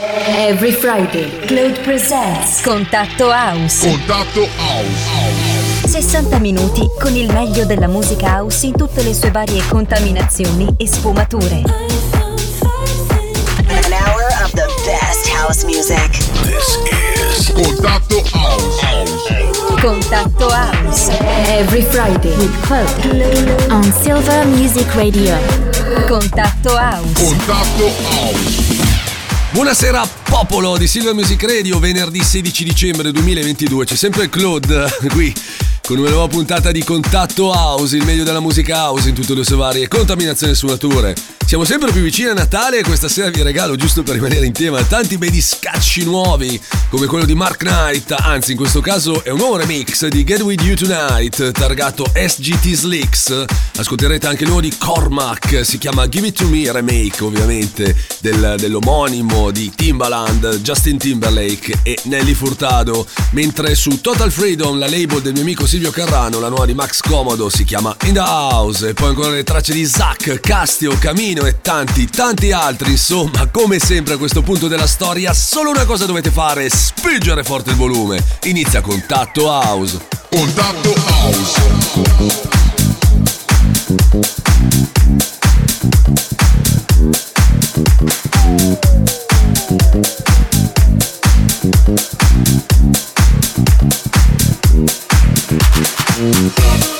Every Friday, Claude presents Contatto House. Contatto House. 60 minuti con il meglio della musica house in tutte le sue varie contaminazioni e sfumature. An hour of the best house music. This is Contatto House. Contatto House. Every Friday with Claude. On Silver Music Radio. Contatto House. Contatto House. Buonasera popolo di Silver Music Radio, venerdì 16 dicembre 2022, c'è sempre Claude qui con una nuova puntata di Contatto House, il meglio della musica house in tutte le sue varie contaminazioni e sfumature. Siamo sempre più vicini a Natale e questa sera vi regalo, giusto per rimanere in tema, tanti bei discacci nuovi, come quello di Mark Knight, anzi in questo caso è un nuovo remix di Get With You Tonight, targato SGT Slicks. Ascolterete anche il nuovo di Cormac, si chiama Give It To Me Remake ovviamente, del- dell'omonimo di Timbaland, Justin Timberlake e Nelly Furtado, mentre su Total Freedom, la label del mio amico Silvio Carrano, la nuova di Max Comodo si chiama In The House, e poi ancora le tracce di Zack, Castio, Camino e tanti, tanti altri, insomma, come sempre a questo punto della storia, solo una cosa dovete fare, spingere forte il volume. Inizia Contatto House. Contatto House. Tonight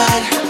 light.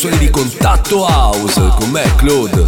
Suoni di contatto house con me, Claude.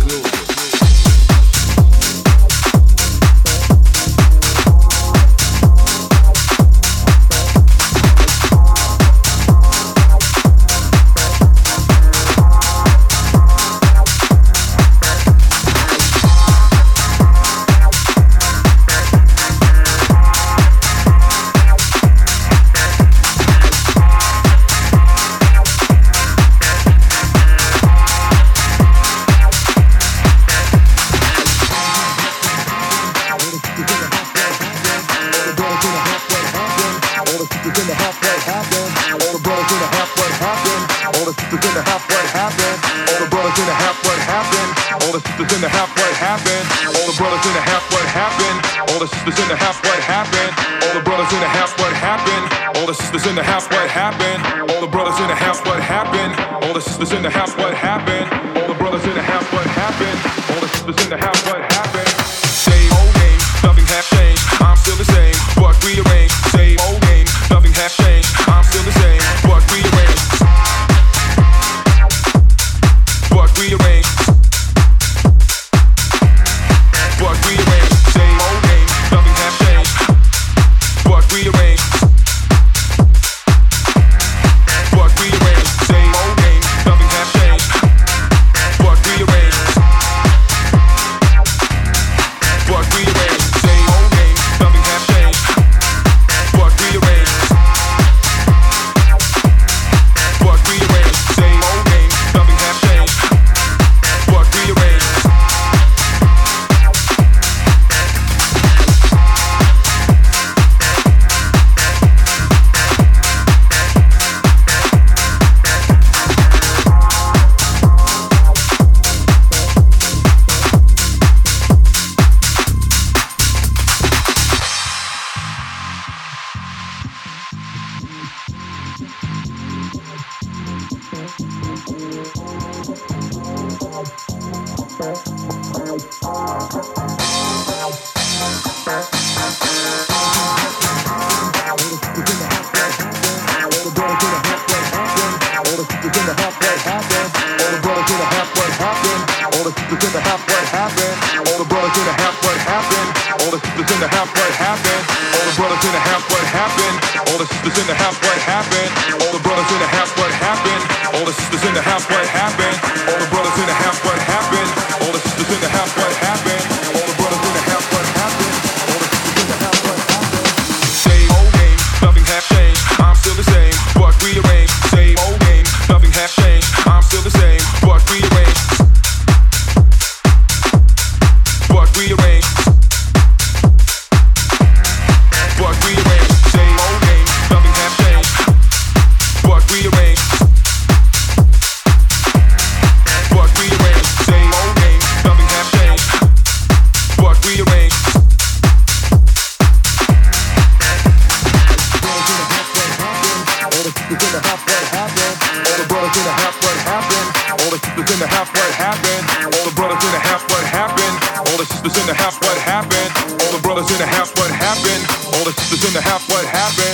half what happened. All this is in the half what happened.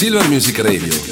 Silver Music Radio.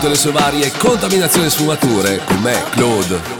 Tutte le sue varie contaminazioni e sfumature con me, Claude.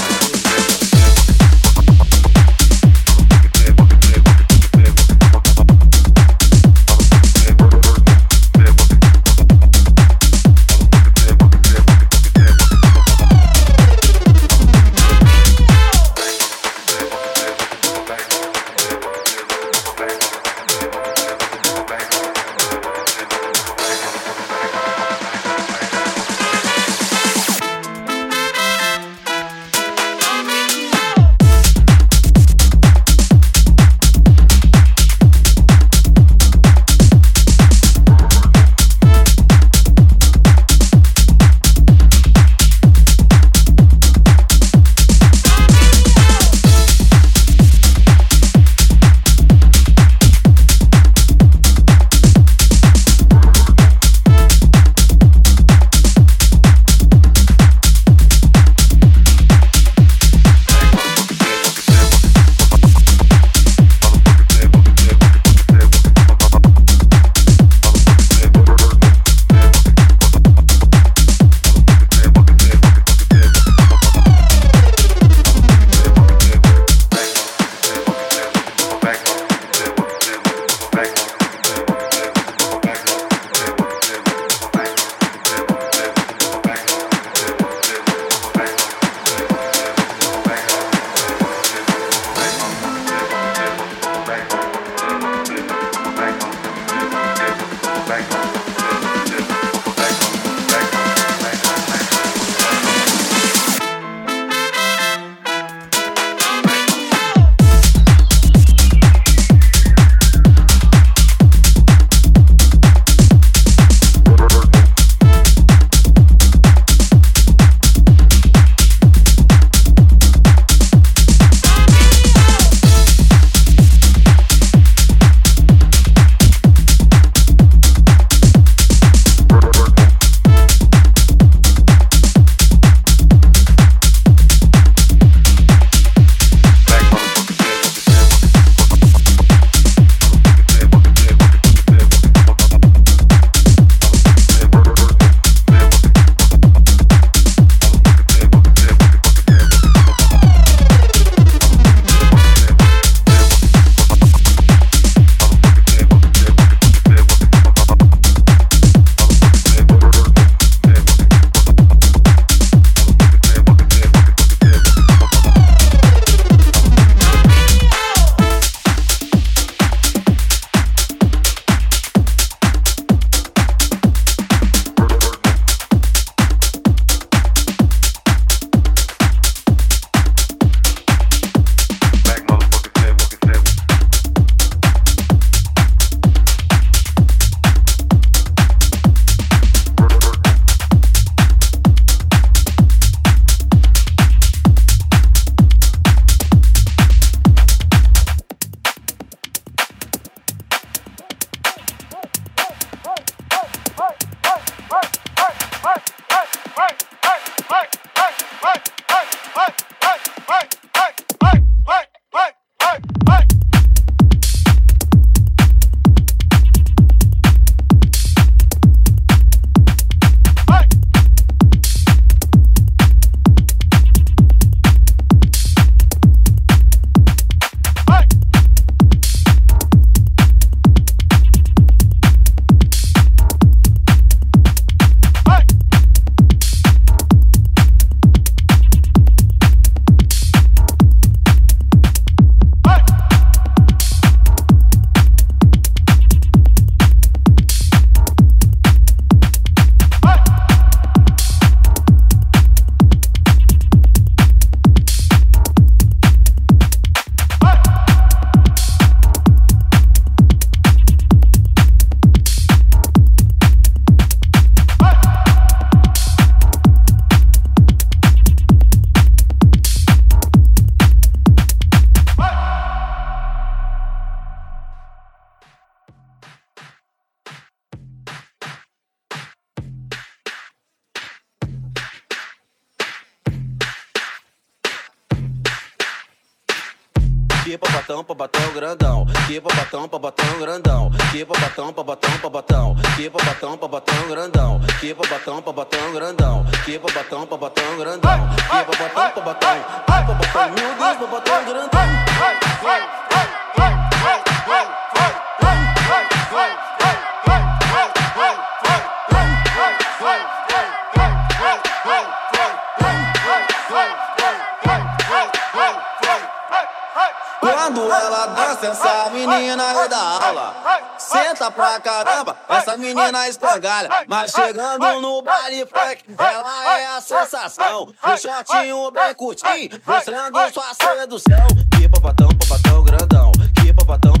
no baile funk, ela é a sensação. No shortinho bem curtinho, mostrando sua sedução. Que papatão, papatão grandão, que papatão.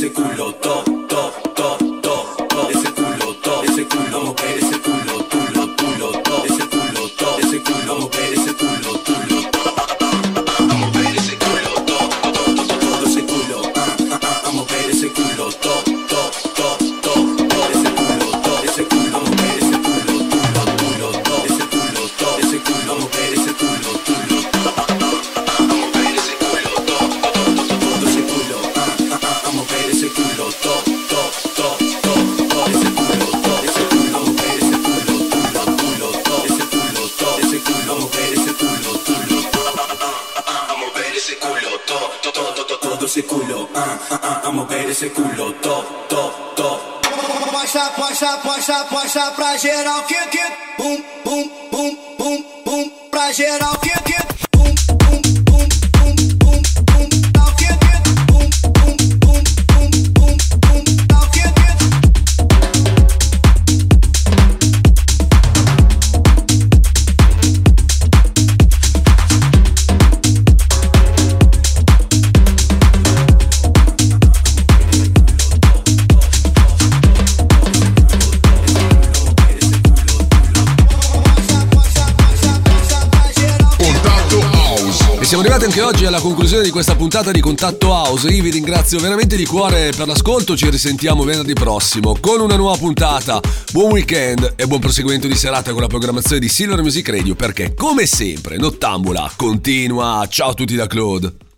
ese culo top. puntata di Contatto House. Io vi ringrazio veramente di cuore per l'ascolto. Ci risentiamo venerdì prossimo con una nuova puntata. Buon weekend e buon proseguimento di serata con la programmazione di Silver Music Radio perché, come sempre, Nottambula continua. Ciao a tutti da Claude.